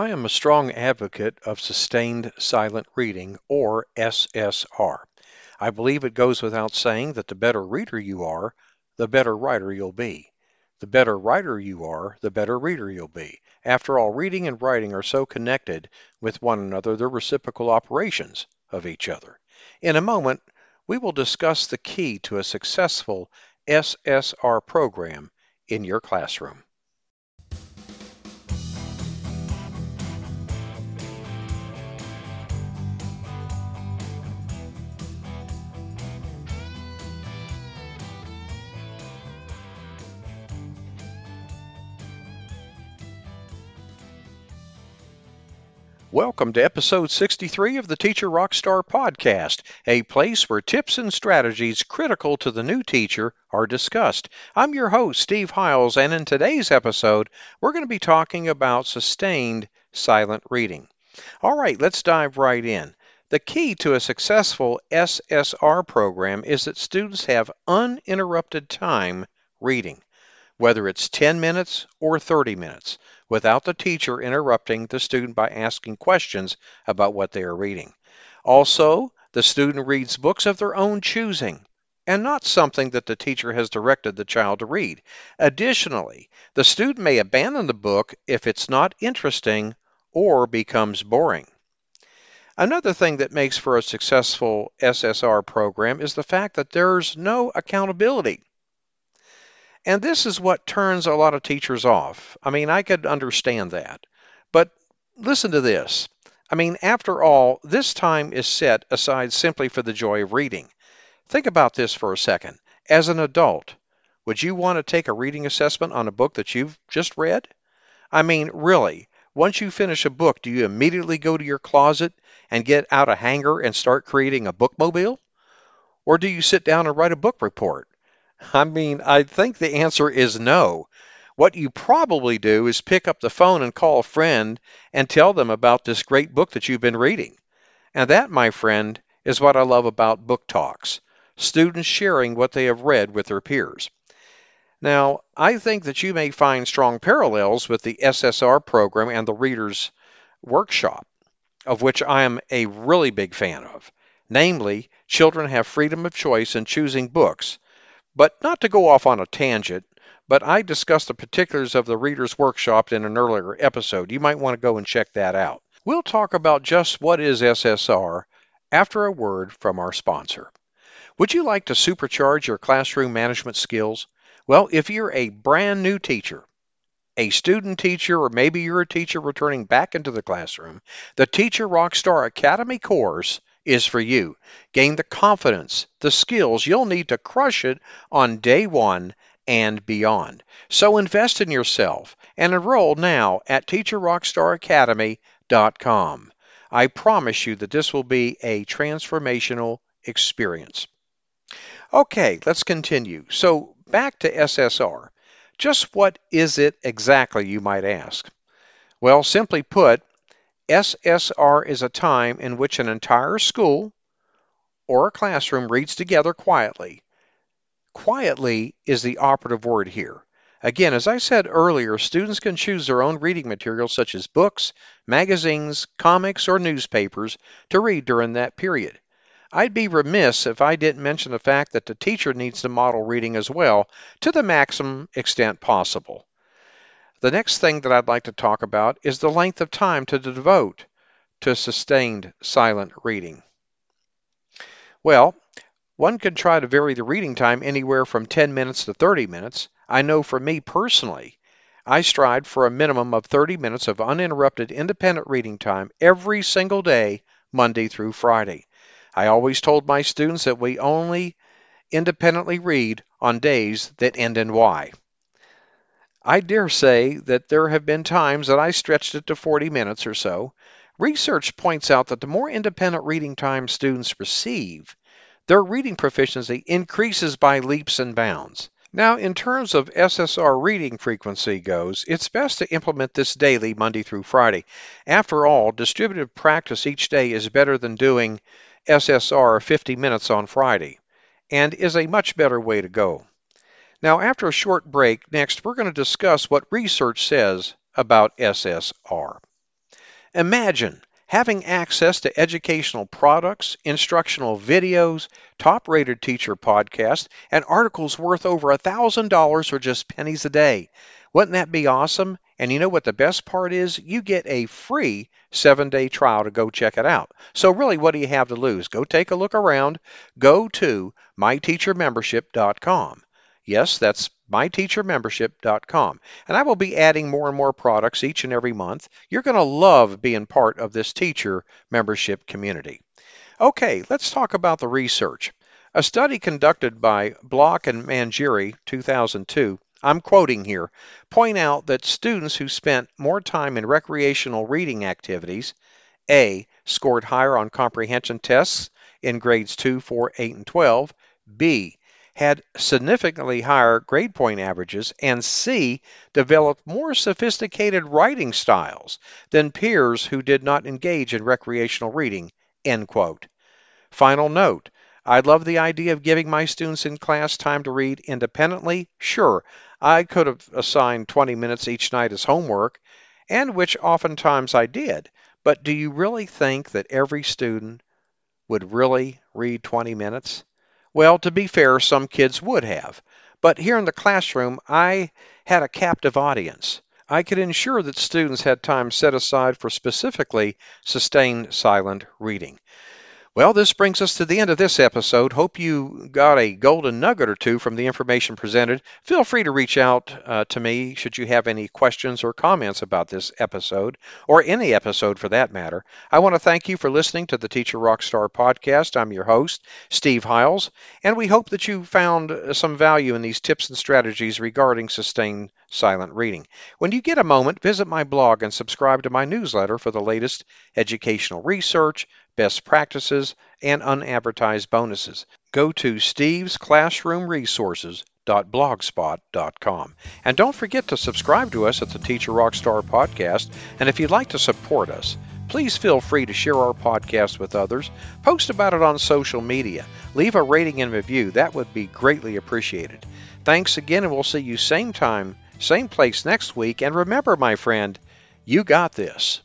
I am a strong advocate of sustained silent reading, or SSR. I believe it goes without saying that the better reader you are, the better writer you'll be. The better writer you are, the better reader you'll be. After all, reading and writing are so connected with one another, they're reciprocal operations of each other. In a moment, we will discuss the key to a successful SSR program in your classroom. Welcome to episode 63 of the Teacher Rockstar podcast, a place where tips and strategies critical to the new teacher are discussed. I'm your host, Steve Hiles, and in today's episode, we're going to be talking about sustained silent reading. All right, let's dive right in. The key to a successful SSR program is that students have uninterrupted time reading, whether it's 10 minutes or 30 minutes without the teacher interrupting the student by asking questions about what they are reading. Also, the student reads books of their own choosing and not something that the teacher has directed the child to read. Additionally, the student may abandon the book if it's not interesting or becomes boring. Another thing that makes for a successful SSR program is the fact that there's no accountability. And this is what turns a lot of teachers off. I mean, I could understand that. But listen to this. I mean, after all, this time is set aside simply for the joy of reading. Think about this for a second. As an adult, would you want to take a reading assessment on a book that you've just read? I mean, really, once you finish a book, do you immediately go to your closet and get out a hanger and start creating a bookmobile? Or do you sit down and write a book report? I mean, I think the answer is no. What you probably do is pick up the phone and call a friend and tell them about this great book that you've been reading. And that, my friend, is what I love about book talks students sharing what they have read with their peers. Now, I think that you may find strong parallels with the SSR program and the Reader's Workshop, of which I am a really big fan of. Namely, children have freedom of choice in choosing books but not to go off on a tangent, but I discussed the particulars of the Reader's Workshop in an earlier episode. You might want to go and check that out. We'll talk about just what is SSR after a word from our sponsor. Would you like to supercharge your classroom management skills? Well, if you're a brand new teacher, a student teacher, or maybe you're a teacher returning back into the classroom, the Teacher Rockstar Academy course is for you. Gain the confidence, the skills you'll need to crush it on day one and beyond. So invest in yourself and enroll now at teacherrockstaracademy.com. I promise you that this will be a transformational experience. Okay, let's continue. So back to SSR. Just what is it exactly, you might ask? Well, simply put, SSR is a time in which an entire school or a classroom reads together quietly. Quietly is the operative word here. Again, as I said earlier, students can choose their own reading materials such as books, magazines, comics, or newspapers to read during that period. I'd be remiss if I didn't mention the fact that the teacher needs to model reading as well to the maximum extent possible. The next thing that I'd like to talk about is the length of time to devote to sustained silent reading. Well, one can try to vary the reading time anywhere from 10 minutes to 30 minutes. I know for me personally, I strive for a minimum of 30 minutes of uninterrupted independent reading time every single day, Monday through Friday. I always told my students that we only independently read on days that end in Y. I dare say that there have been times that I stretched it to 40 minutes or so. Research points out that the more independent reading time students receive, their reading proficiency increases by leaps and bounds. Now, in terms of SSR reading frequency goes, it's best to implement this daily, Monday through Friday. After all, distributed practice each day is better than doing SSR 50 minutes on Friday, and is a much better way to go. Now, after a short break, next we're going to discuss what research says about SSR. Imagine having access to educational products, instructional videos, top rated teacher podcasts, and articles worth over $1,000 for just pennies a day. Wouldn't that be awesome? And you know what the best part is? You get a free seven day trial to go check it out. So, really, what do you have to lose? Go take a look around. Go to myteachermembership.com. Yes, that's myteachermembership.com. And I will be adding more and more products each and every month. You're going to love being part of this teacher membership community. Okay, let's talk about the research. A study conducted by Block and Mangieri 2002 I'm quoting here, point out that students who spent more time in recreational reading activities, A, scored higher on comprehension tests in grades 2, 4, 8, and 12, B, had significantly higher grade point averages, and C, developed more sophisticated writing styles than peers who did not engage in recreational reading. End quote. Final note I love the idea of giving my students in class time to read independently. Sure, I could have assigned 20 minutes each night as homework, and which oftentimes I did. But do you really think that every student would really read 20 minutes? Well, to be fair, some kids would have. But here in the classroom, I had a captive audience. I could ensure that students had time set aside for specifically sustained silent reading. Well, this brings us to the end of this episode. Hope you got a golden nugget or two from the information presented. Feel free to reach out uh, to me should you have any questions or comments about this episode, or any episode for that matter. I want to thank you for listening to the Teacher Rockstar podcast. I'm your host, Steve Hiles, and we hope that you found some value in these tips and strategies regarding sustained silent reading. When you get a moment, visit my blog and subscribe to my newsletter for the latest educational research, best practices, and unadvertised bonuses. Go to stevesclassroomresources.blogspot.com. And don't forget to subscribe to us at the Teacher Rockstar Podcast. And if you'd like to support us, please feel free to share our podcast with others. Post about it on social media. Leave a rating and review. That would be greatly appreciated. Thanks again, and we'll see you same time, same place next week. And remember, my friend, you got this.